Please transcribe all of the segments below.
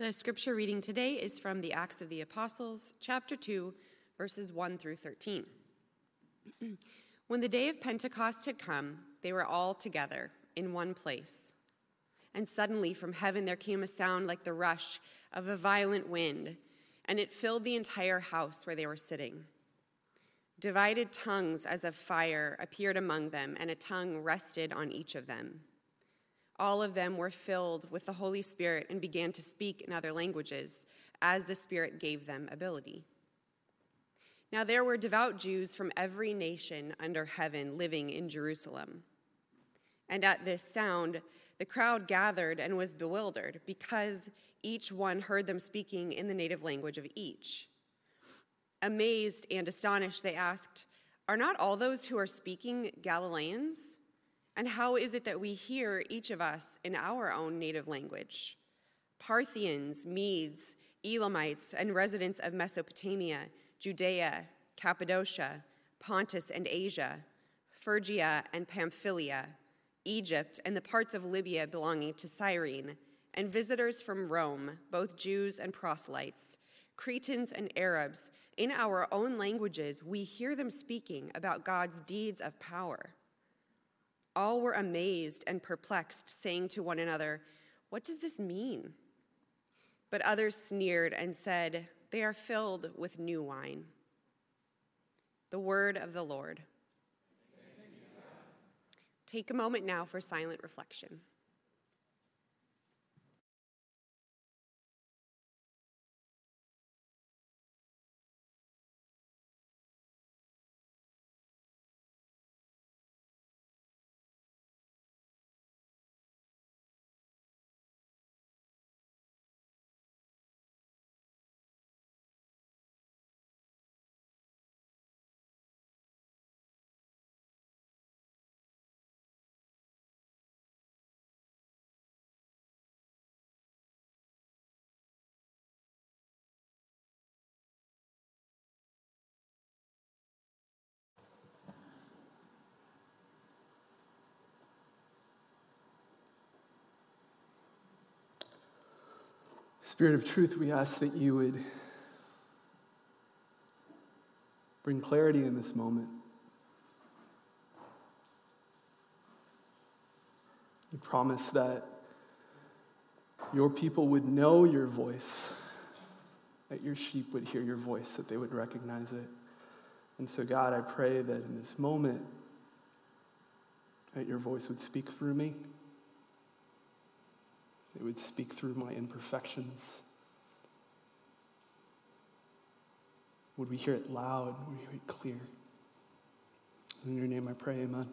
The scripture reading today is from the Acts of the Apostles, chapter 2, verses 1 through 13. when the day of Pentecost had come, they were all together in one place. And suddenly from heaven there came a sound like the rush of a violent wind, and it filled the entire house where they were sitting. Divided tongues as of fire appeared among them, and a tongue rested on each of them all of them were filled with the Holy Spirit and began to speak in other languages as the Spirit gave them ability. Now there were devout Jews from every nation under heaven living in Jerusalem. And at this sound, the crowd gathered and was bewildered because each one heard them speaking in the native language of each. Amazed and astonished, they asked, Are not all those who are speaking Galileans? And how is it that we hear each of us in our own native language? Parthians, Medes, Elamites, and residents of Mesopotamia, Judea, Cappadocia, Pontus and Asia, Phrygia and Pamphylia, Egypt, and the parts of Libya belonging to Cyrene, and visitors from Rome, both Jews and proselytes, Cretans and Arabs, in our own languages, we hear them speaking about God's deeds of power. All were amazed and perplexed, saying to one another, What does this mean? But others sneered and said, They are filled with new wine. The word of the Lord. Take a moment now for silent reflection. Spirit of truth, we ask that you would bring clarity in this moment. You promise that your people would know your voice, that your sheep would hear your voice, that they would recognize it. And so, God, I pray that in this moment, that your voice would speak through me. It would speak through my imperfections. Would we hear it loud? Would we hear it clear? In your name I pray, amen.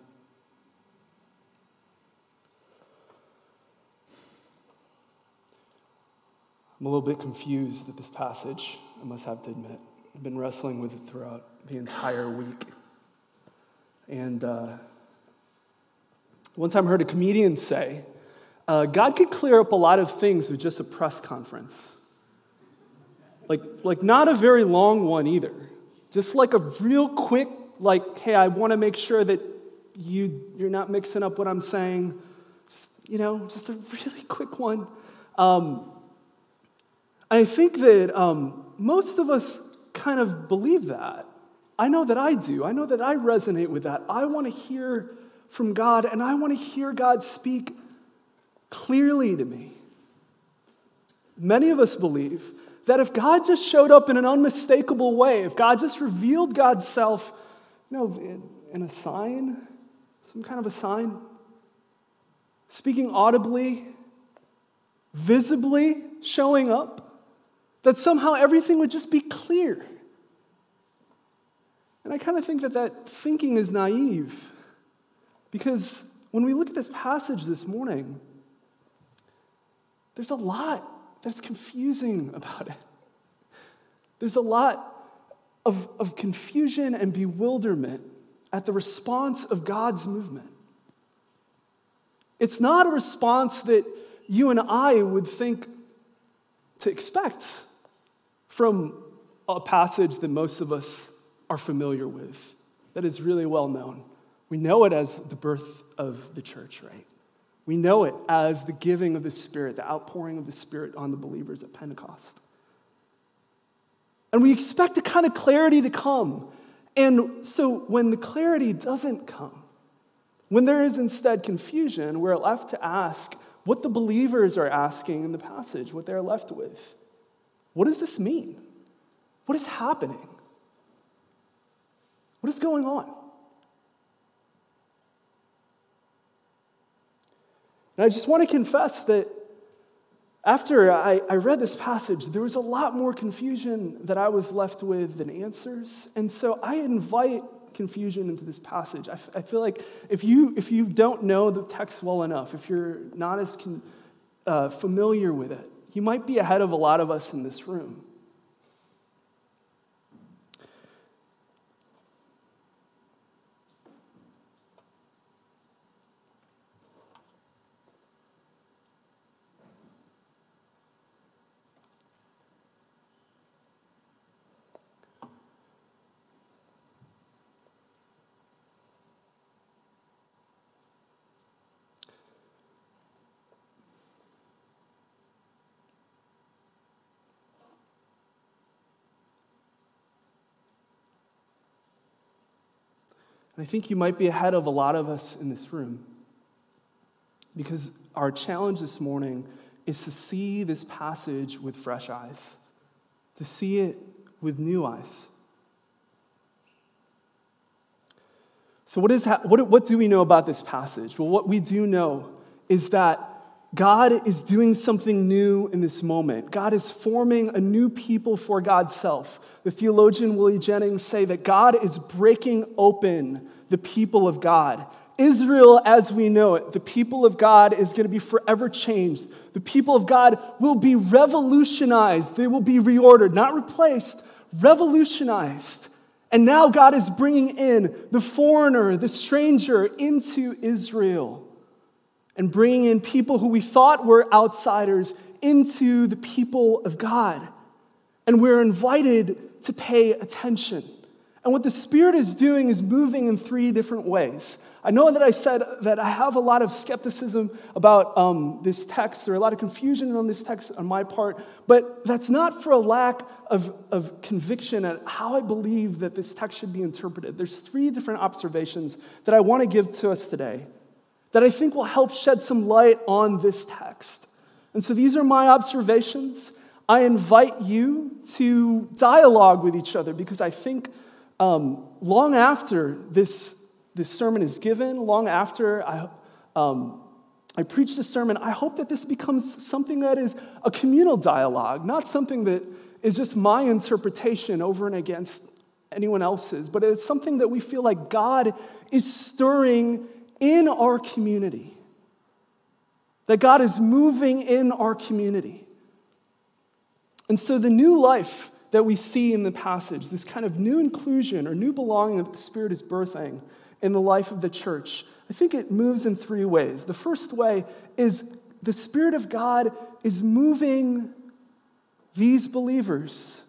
I'm a little bit confused at this passage, I must have to admit. I've been wrestling with it throughout the entire week. And uh, one time I heard a comedian say, uh, God could clear up a lot of things with just a press conference. Like, like not a very long one either. Just like a real quick, like, hey, I want to make sure that you, you're not mixing up what I'm saying. Just, you know, just a really quick one. Um, I think that um, most of us kind of believe that. I know that I do. I know that I resonate with that. I want to hear from God, and I want to hear God speak clearly to me. Many of us believe that if God just showed up in an unmistakable way, if God just revealed God's self, you know, in, in a sign, some kind of a sign, speaking audibly, visibly showing up, that somehow everything would just be clear. And I kind of think that that thinking is naive because when we look at this passage this morning, there's a lot that's confusing about it. There's a lot of, of confusion and bewilderment at the response of God's movement. It's not a response that you and I would think to expect from a passage that most of us are familiar with, that is really well known. We know it as the birth of the church, right? We know it as the giving of the Spirit, the outpouring of the Spirit on the believers at Pentecost. And we expect a kind of clarity to come. And so when the clarity doesn't come, when there is instead confusion, we're left to ask what the believers are asking in the passage, what they're left with. What does this mean? What is happening? What is going on? And I just want to confess that after I, I, read this passage, there was a lot more confusion that I was left with than answers. And so I invite confusion into this passage. I, f- I feel like if you, if you don't know the text well enough, if you're not as con- uh, familiar with it, you might be ahead of a lot of us in this room. And I think you might be ahead of a lot of us in this room. Because our challenge this morning is to see this passage with fresh eyes, to see it with new eyes. So, what, is ha- what, what do we know about this passage? Well, what we do know is that God is doing something new in this moment. God is forming a new people for God's self. The theologian Willie Jennings say that God is breaking open the people of God. Israel, as we know it, the people of God is going to be forever changed. The people of God will be revolutionized. They will be reordered, not replaced, revolutionized. And now God is bringing in the foreigner, the stranger into Israel and bringing in people who we thought were outsiders into the people of God. And we're invited to pay attention. And what the Spirit is doing is moving in three different ways. I know that I said that I have a lot of skepticism about um, this text. There are a lot of confusion on this text on my part, but that's not for a lack of, of conviction at how I believe that this text should be interpreted. There's three different observations that I want to give to us today that I think will help shed some light on this text. And so these are my observations. I invite you to dialogue with each other because I think um, long after this, this sermon is given, long after I, um, I preach this sermon, I hope that this becomes something that is a communal dialogue, not something that is just my interpretation over and against anyone else's, but it's something that we feel like God is stirring in our community. That God is moving in our community. And so the new life that we see in the passage, this kind of new inclusion or new belonging that the Spirit is birthing in the life of the church, I think it moves in three ways. The first way is the Spirit of God is moving these believers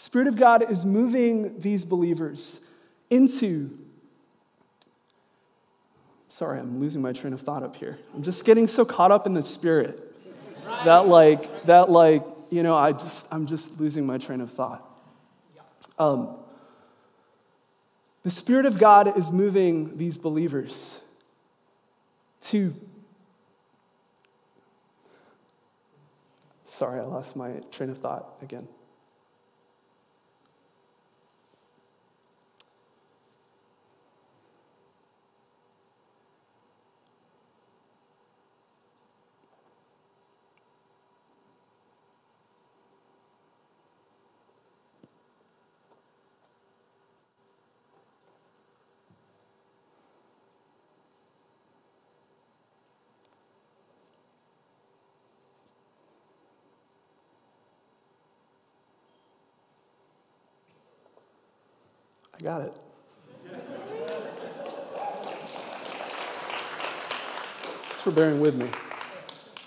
Spirit of God is moving these believers into. Sorry, I'm losing my train of thought up here. I'm just getting so caught up in the Spirit that, like, that, like, you know, I just, I'm just losing my train of thought. Um, the Spirit of God is moving these believers to. Sorry, I lost my train of thought again. I got it. Thanks for bearing with me.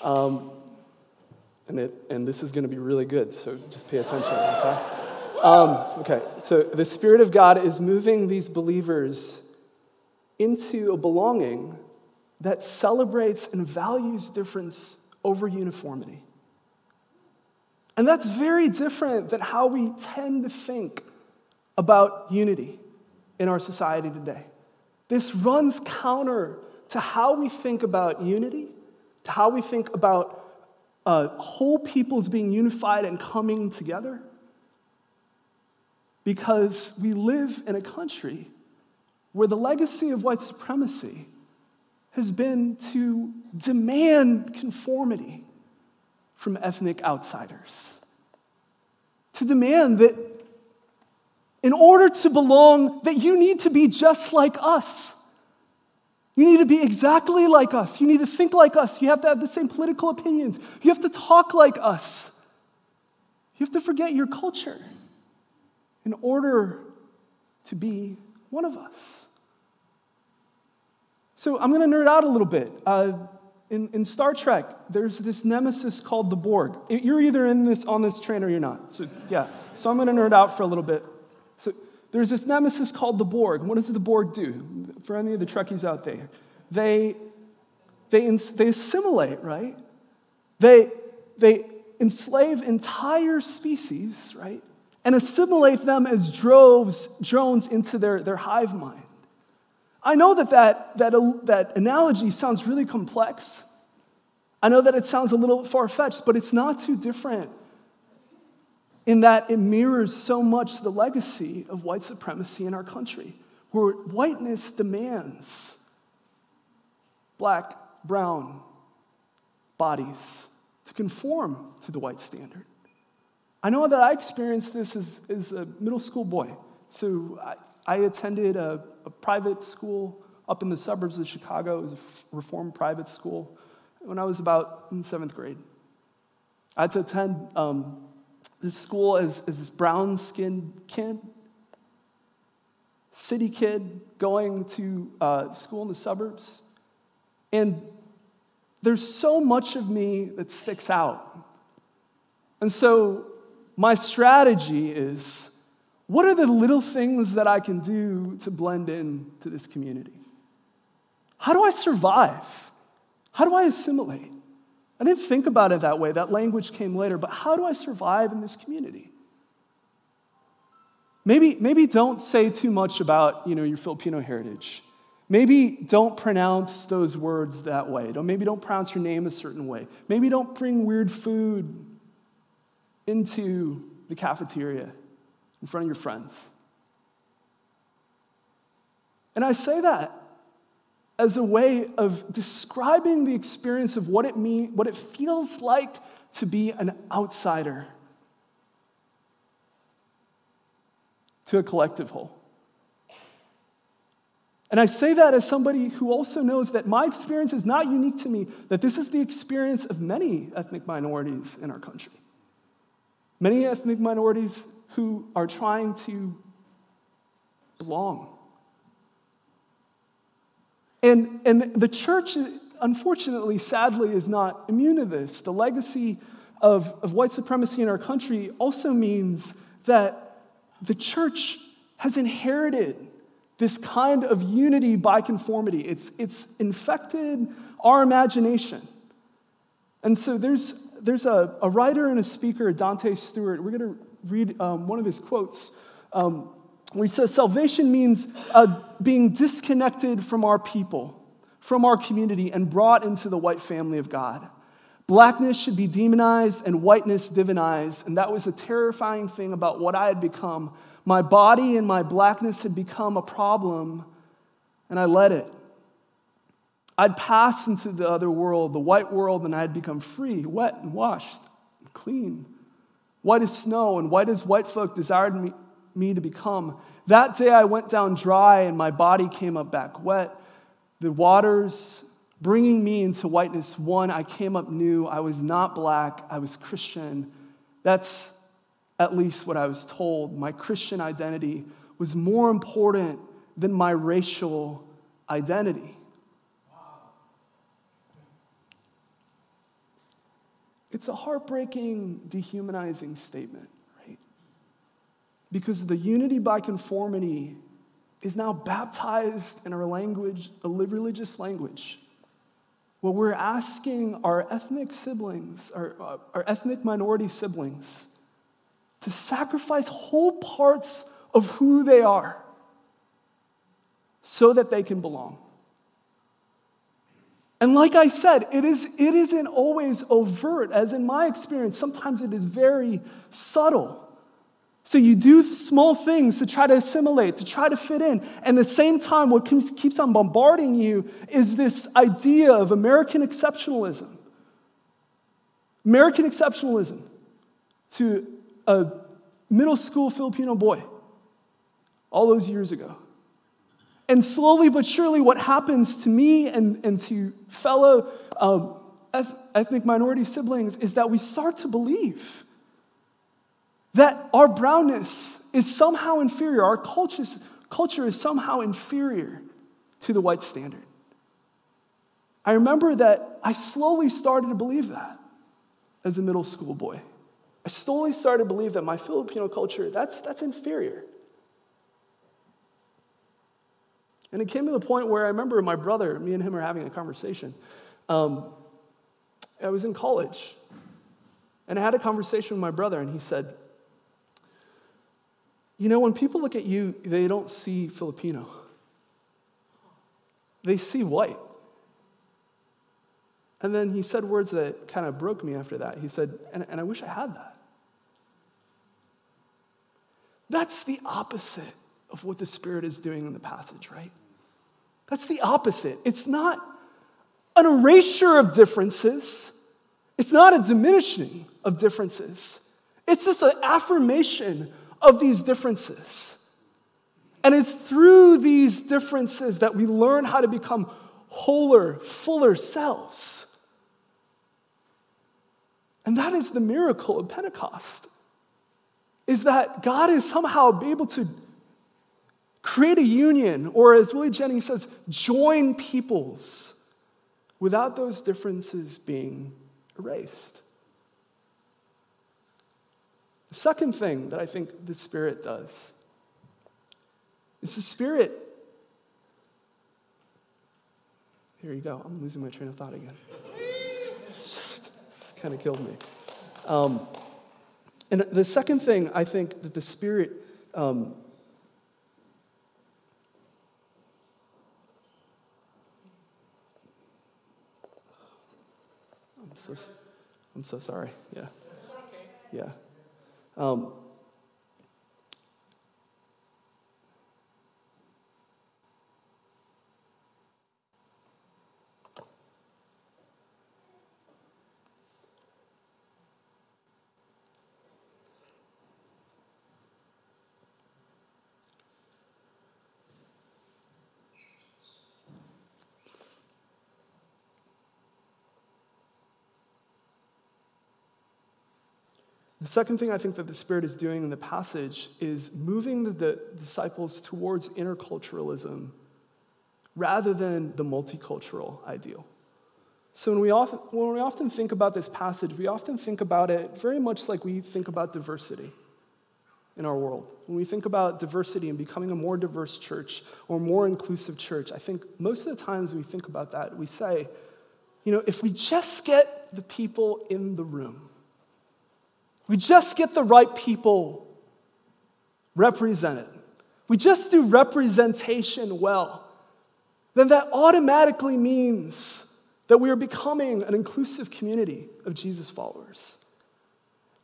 Um, and, it, and this is going to be really good, so just pay attention, okay? Um, okay, so the Spirit of God is moving these believers into a belonging that celebrates and values difference over uniformity. And that's very different than how we tend to think about unity in our society today. This runs counter to how we think about unity, to how we think about uh, whole peoples being unified and coming together. Because we live in a country where the legacy of white supremacy has been to demand conformity from ethnic outsiders, to demand that in order to belong, that you need to be just like us. You need to be exactly like us. You need to think like us. You have to have the same political opinions. You have to talk like us. You have to forget your culture in order to be one of us. So I'm going to nerd out a little bit. Uh, in, in Star Trek, there's this nemesis called the Borg. You're either in this on this train or you're not. So yeah. So I'm going to nerd out for a little bit. So there's this nemesis called the Borg. What does the Borg do? For any of the Trekkies out there, they, they, they assimilate, right? They, they enslave entire species, right? And assimilate them as droves, drones into their, their hive mind. I know that that, that that analogy sounds really complex. I know that it sounds a little far fetched, but it's not too different in that it mirrors so much the legacy of white supremacy in our country, where whiteness demands black, brown bodies to conform to the white standard. I know that I experienced this as, as a middle school boy. So I, I attended a, a, private school up in the suburbs of Chicago. It was a reformed private school when I was about in seventh grade. I had to attend um, this school as, as this brown skinned kid, city kid going to uh, school in the suburbs. And there's so much of me that sticks out. And so my strategy is what are the little things that I can do to blend in to this community? How do I survive? How do I assimilate? I didn't think about it that way. That language came later. But how do I survive in this community? Maybe, maybe don't say too much about you know, your Filipino heritage. Maybe don't pronounce those words that way. Don't, maybe don't pronounce your name a certain way. Maybe don't bring weird food into the cafeteria in front of your friends. And I say that as a way of describing the experience of what it mean, what it feels like to be an outsider to a collective whole. And I say that as somebody who also knows that my experience is not unique to me, that this is the experience of many ethnic minorities in our country. Many ethnic minorities who are trying to belong and, and the church, unfortunately, sadly, is not immune to this. The legacy of, of white supremacy in our country also means that the church has inherited this kind of unity by conformity. It's, it's infected our imagination. And so there's, there's a, a writer and a speaker, Dante Stewart. We're going to read um, one of his quotes. Um, he says salvation means uh, being disconnected from our people, from our community, and brought into the white family of God. Blackness should be demonized and whiteness divinized. And that was a terrifying thing about what I had become. My body and my blackness had become a problem, and I let it. I'd passed into the other world, the white world, and I had become free, wet and washed, and clean. White as snow, and white as white folk desired me, me to become. That day I went down dry and my body came up back wet. The waters bringing me into whiteness. One, I came up new. I was not black, I was Christian. That's at least what I was told. My Christian identity was more important than my racial identity. It's a heartbreaking, dehumanizing statement. Because the unity by conformity is now baptized in our language, a religious language, where we're asking our ethnic siblings, our, uh, our ethnic minority siblings, to sacrifice whole parts of who they are so that they can belong. And like I said, it, is, it isn't always overt, as in my experience, sometimes it is very subtle. So you do small things to try to assimilate, to try to fit in. And at the same time, what keeps on bombarding you is this idea of American exceptionalism. American exceptionalism to a middle school Filipino boy all those years ago. And slowly but surely, what happens to me and, and to fellow um, ethnic minority siblings is that we start to believe that our brownness is somehow inferior, our culture is somehow inferior to the white standard. I remember that I slowly started to believe that as a middle school boy. I slowly started to believe that my Filipino culture, that's, that's inferior. And it came to the point where I remember my brother, me and him were having a conversation. Um, I was in college, and I had a conversation with my brother, and he said, You know, when people look at you, they don't see Filipino, they see white. And then he said words that kind of broke me after that. He said, and, and I wish I had that. That's the opposite of what the Spirit is doing in the passage, right? That's the opposite. It's not an erasure of differences, it's not a diminishing of differences. It's just an affirmation of these differences. And it's through these differences that we learn how to become wholer, fuller selves. And that is the miracle of Pentecost. Is that God is somehow able to create a union, or as Willie Jennings says, join peoples without those differences being erased. The second thing that I think the Spirit does is the Spirit. Here you go. I'm losing my train of thought again. It's kind of killed me. Um, and the second thing I think that the Spirit um, so, I'm so sorry. Yeah. Yeah. Um, second thing I think that the Spirit is doing in the passage is moving the, the disciples towards interculturalism rather than the multicultural ideal. So when we, often, when we often think about this passage, we often think about it very much like we think about diversity in our world. When we think about diversity and becoming a more diverse church or more inclusive church, I think most of the times we think about that, we say, you know, if we just get the people in the room, we just get the right people represented, we just do representation well, then that automatically means that we are becoming an inclusive community of Jesus followers.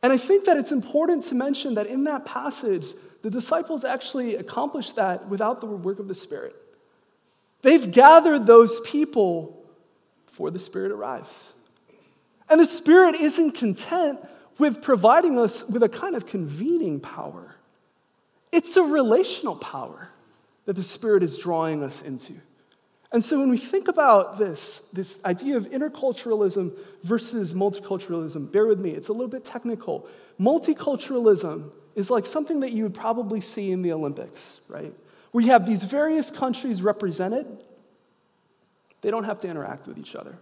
And I think that it's important to mention that in that passage, the disciples actually accomplished that without the work of the Spirit. They've gathered those people before the Spirit arrives. And the Spirit isn't content with providing us with a kind of convening power. It's a relational power that the Spirit is drawing us into. And so when we think about this, this idea of interculturalism versus multiculturalism, bear with me, it's a little bit technical. Multiculturalism is like something that you would probably see in the Olympics, right? Where you have these various countries represented, they don't have to interact with each other.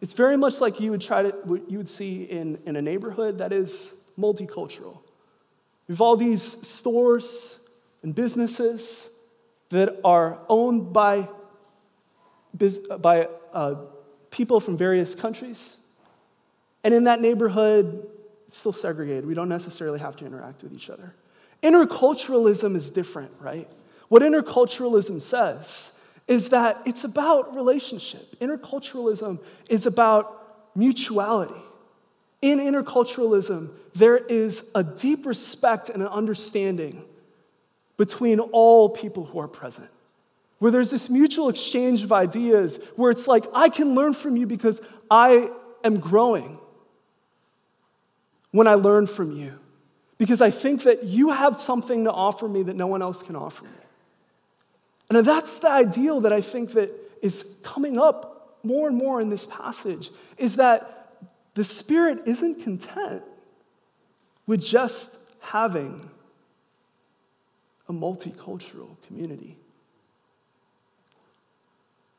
It's very much like you would try to what you would see in, in a neighborhood that is multicultural. We have all these stores and businesses that are owned by, by uh, people from various countries. And in that neighborhood, it's still segregated. We don't necessarily have to interact with each other. Interculturalism is different, right? What interculturalism says is that it's about relationship. Interculturalism is about mutuality. In interculturalism, there is a deep respect and an understanding between all people who are present, where there's this mutual exchange of ideas, where it's like, I can learn from you because I am growing when I learn from you, because I think that you have something to offer me that no one else can offer me. And that's the ideal that I think that is coming up more and more in this passage is that the Spirit isn't content with just having a multicultural community.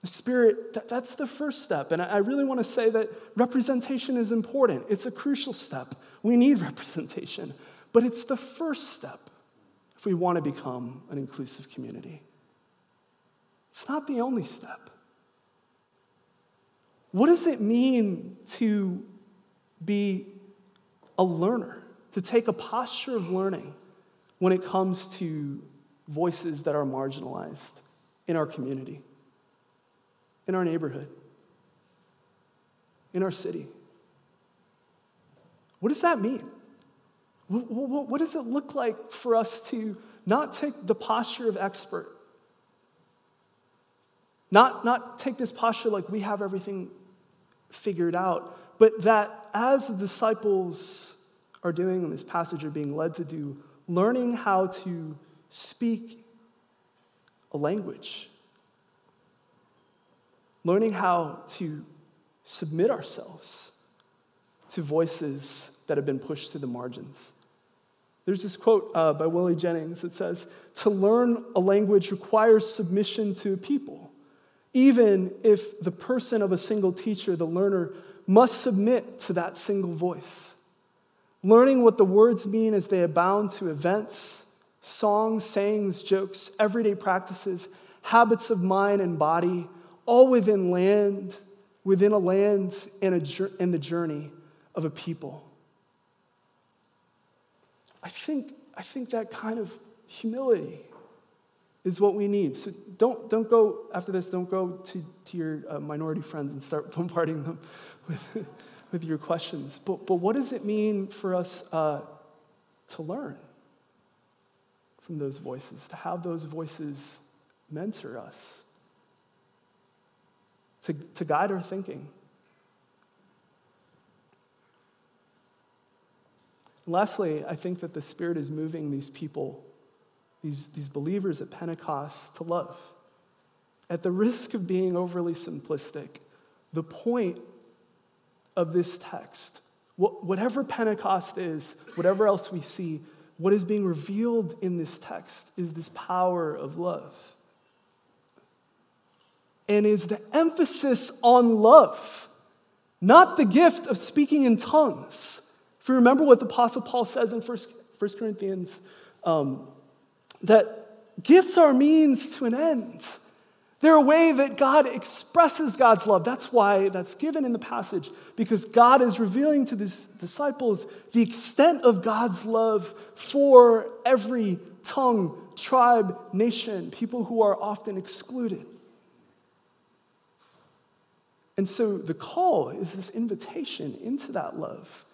The Spirit, that, that's the first step. And I really want to say that representation is important. It's a crucial step. We need representation. But it's the first step if we want to become an inclusive community. It's not the only step. What does it mean to be a learner, to take a posture of learning when it comes to voices that are marginalized in our community, in our neighborhood, in our city? What does that mean? What, does it look like for us to not take the posture of expert, not, not take this posture like we have everything figured out, but that as the disciples are doing in this passage, are being led to do, learning how to speak a language, learning how to submit ourselves to voices that have been pushed to the margins. There's this quote uh, by Willie Jennings that says, To learn a language requires submission to a people, even if the person of a single teacher, the learner, must submit to that single voice. Learning what the words mean as they abound to events, songs, sayings, jokes, everyday practices, habits of mind and body, all within land, within a land and, a, and the journey of a people. I think, I think that kind of humility is what we need. So don't, don't go, after this, don't go to, to your uh, minority friends and start bombarding them with, with your questions. But, but what does it mean for us uh, to learn from those voices, to have those voices mentor us, to, to guide our thinking? Lastly, I think that the Spirit is moving these people, these, these believers at Pentecost, to love. At the risk of being overly simplistic, the point of this text, whatever Pentecost is, whatever else we see, what is being revealed in this text is this power of love. And is the emphasis on love, not the gift of speaking in tongues if you remember what the Apostle Paul says in 1, Corinthians, um, that gifts are means to an end. They're a way that God expresses God's love. That's why that's given in the passage, because God is revealing to his disciples the extent of God's love for every tongue, tribe, nation, people who are often excluded. And so the call is this invitation into that love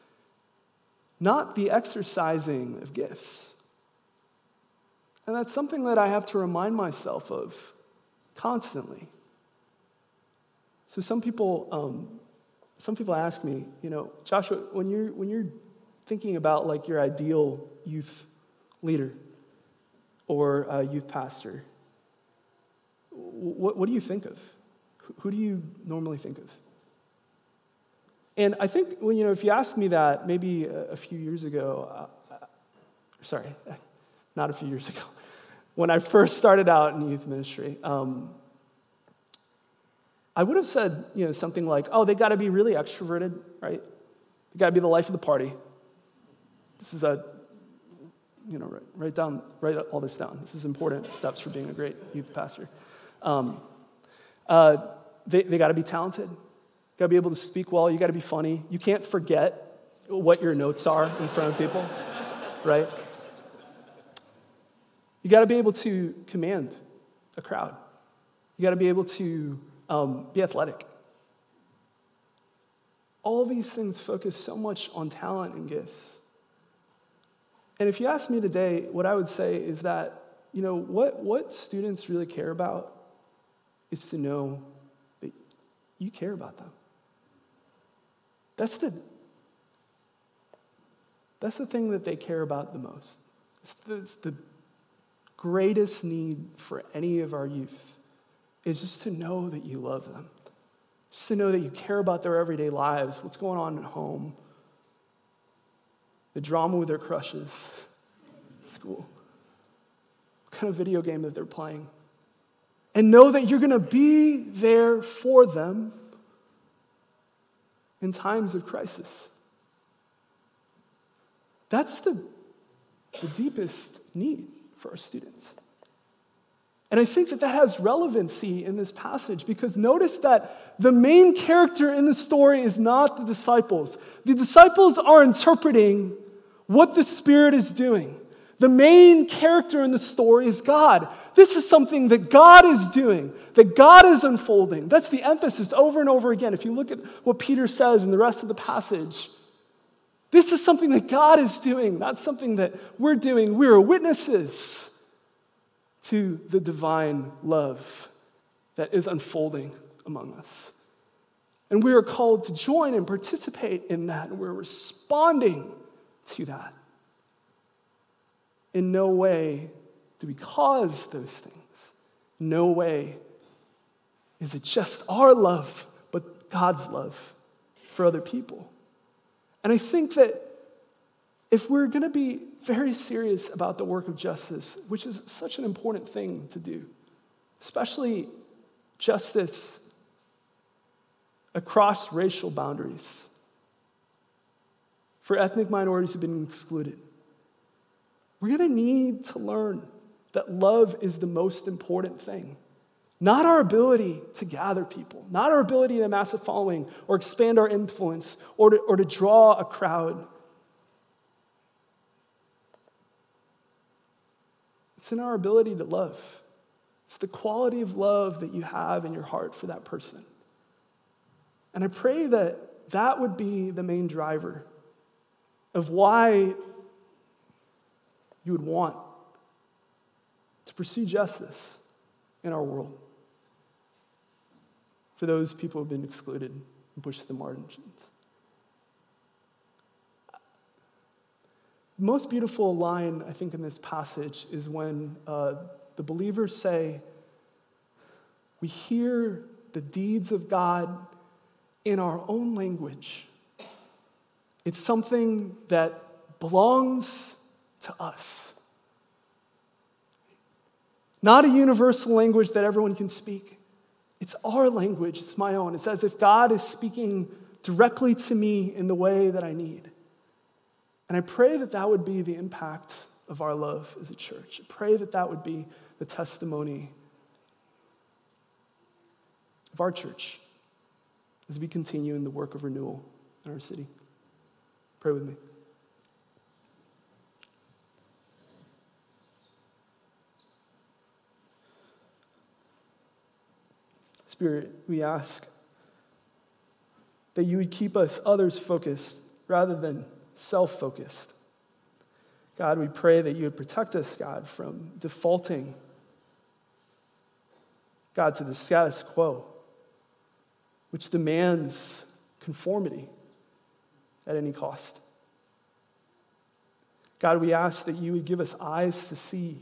not the exercising of gifts. And that's something that I have to remind myself of constantly. So some people, um, some people ask me, you know, Joshua, when you're when you're thinking about like your ideal youth leader or youth pastor, what, what do you think of? Who do you normally think of? And I think, well, you know, if you asked me that maybe a, a few years ago, uh, uh sorry, not a few years ago, when I first started out in youth ministry, um, I would have said, you know, something like, oh, they got to be really extroverted, right? They got to be the life of the party. This is a you know, write, write down, write all this down. This is important steps for being a great youth pastor. Um, uh, they they got to be talented. Got to be able to speak well. You got to be funny. You can't forget what your notes are in front of people, right? You got to be able to command a crowd. You got to be able to um, be athletic. All these things focus so much on talent and gifts. And if you ask me today, what I would say is that, you know, what, what students really care about is to know that you care about them. That's the, that's the thing that they care about the most. It's the, it's the greatest need for any of our youth is just to know that you love them, just to know that you care about their everyday lives, what's going on at home, the drama with their crushes school, what kind of video game that they're playing. And know that you're going to be there for them in times of crisis. That's the, the deepest need for our students. And I think that that has relevancy in this passage because notice that the main character in the story is not the disciples. The disciples are interpreting what the Spirit is doing. The main character in the story is God. This is something that God is doing, that God is unfolding. That's the emphasis over and over again. If you look at what Peter says in the rest of the passage, this is something that God is doing, not something that we're doing. We are witnesses to the divine love that is unfolding among us. And we are called to join and participate in that, and we're responding to that. In no way do we cause those things. No way is it just our love, but God's love for other people. And I think that if we're going to be very serious about the work of justice, which is such an important thing to do, especially justice across racial boundaries for ethnic minorities who've been excluded, we're going to need to learn that love is the most important thing. Not our ability to gather people, not our ability to amass a following or expand our influence or to, or to draw a crowd. It's in our ability to love. It's the quality of love that you have in your heart for that person. And I pray that that would be the main driver of why you would want to pursue justice in our world for those people who have been excluded and pushed to the margins. The most beautiful line, I think, in this passage is when uh, the believers say, We hear the deeds of God in our own language. It's something that belongs to us. Not a universal language that everyone can speak. It's our language, it's my own. It's as if God is speaking directly to me in the way that I need. And I pray that that would be the impact of our love as a church. I pray that that would be the testimony of our church as we continue in the work of renewal in our city. Pray with me. Spirit, we ask that you would keep us others focused rather than self focused. God, we pray that you would protect us, God, from defaulting, God, to the status quo, which demands conformity at any cost. God, we ask that you would give us eyes to see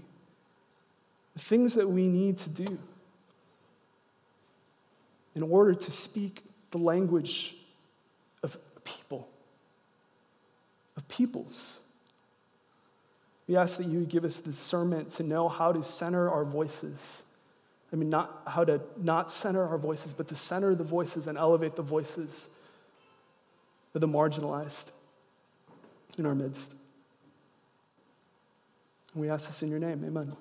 the things that we need to do in order to speak the language of people of peoples. We ask that you give us discernment to know how to center our voices. I mean, not how to not center our voices, but to center the voices and elevate the voices of the marginalized in our midst. We ask this in your name. Amen.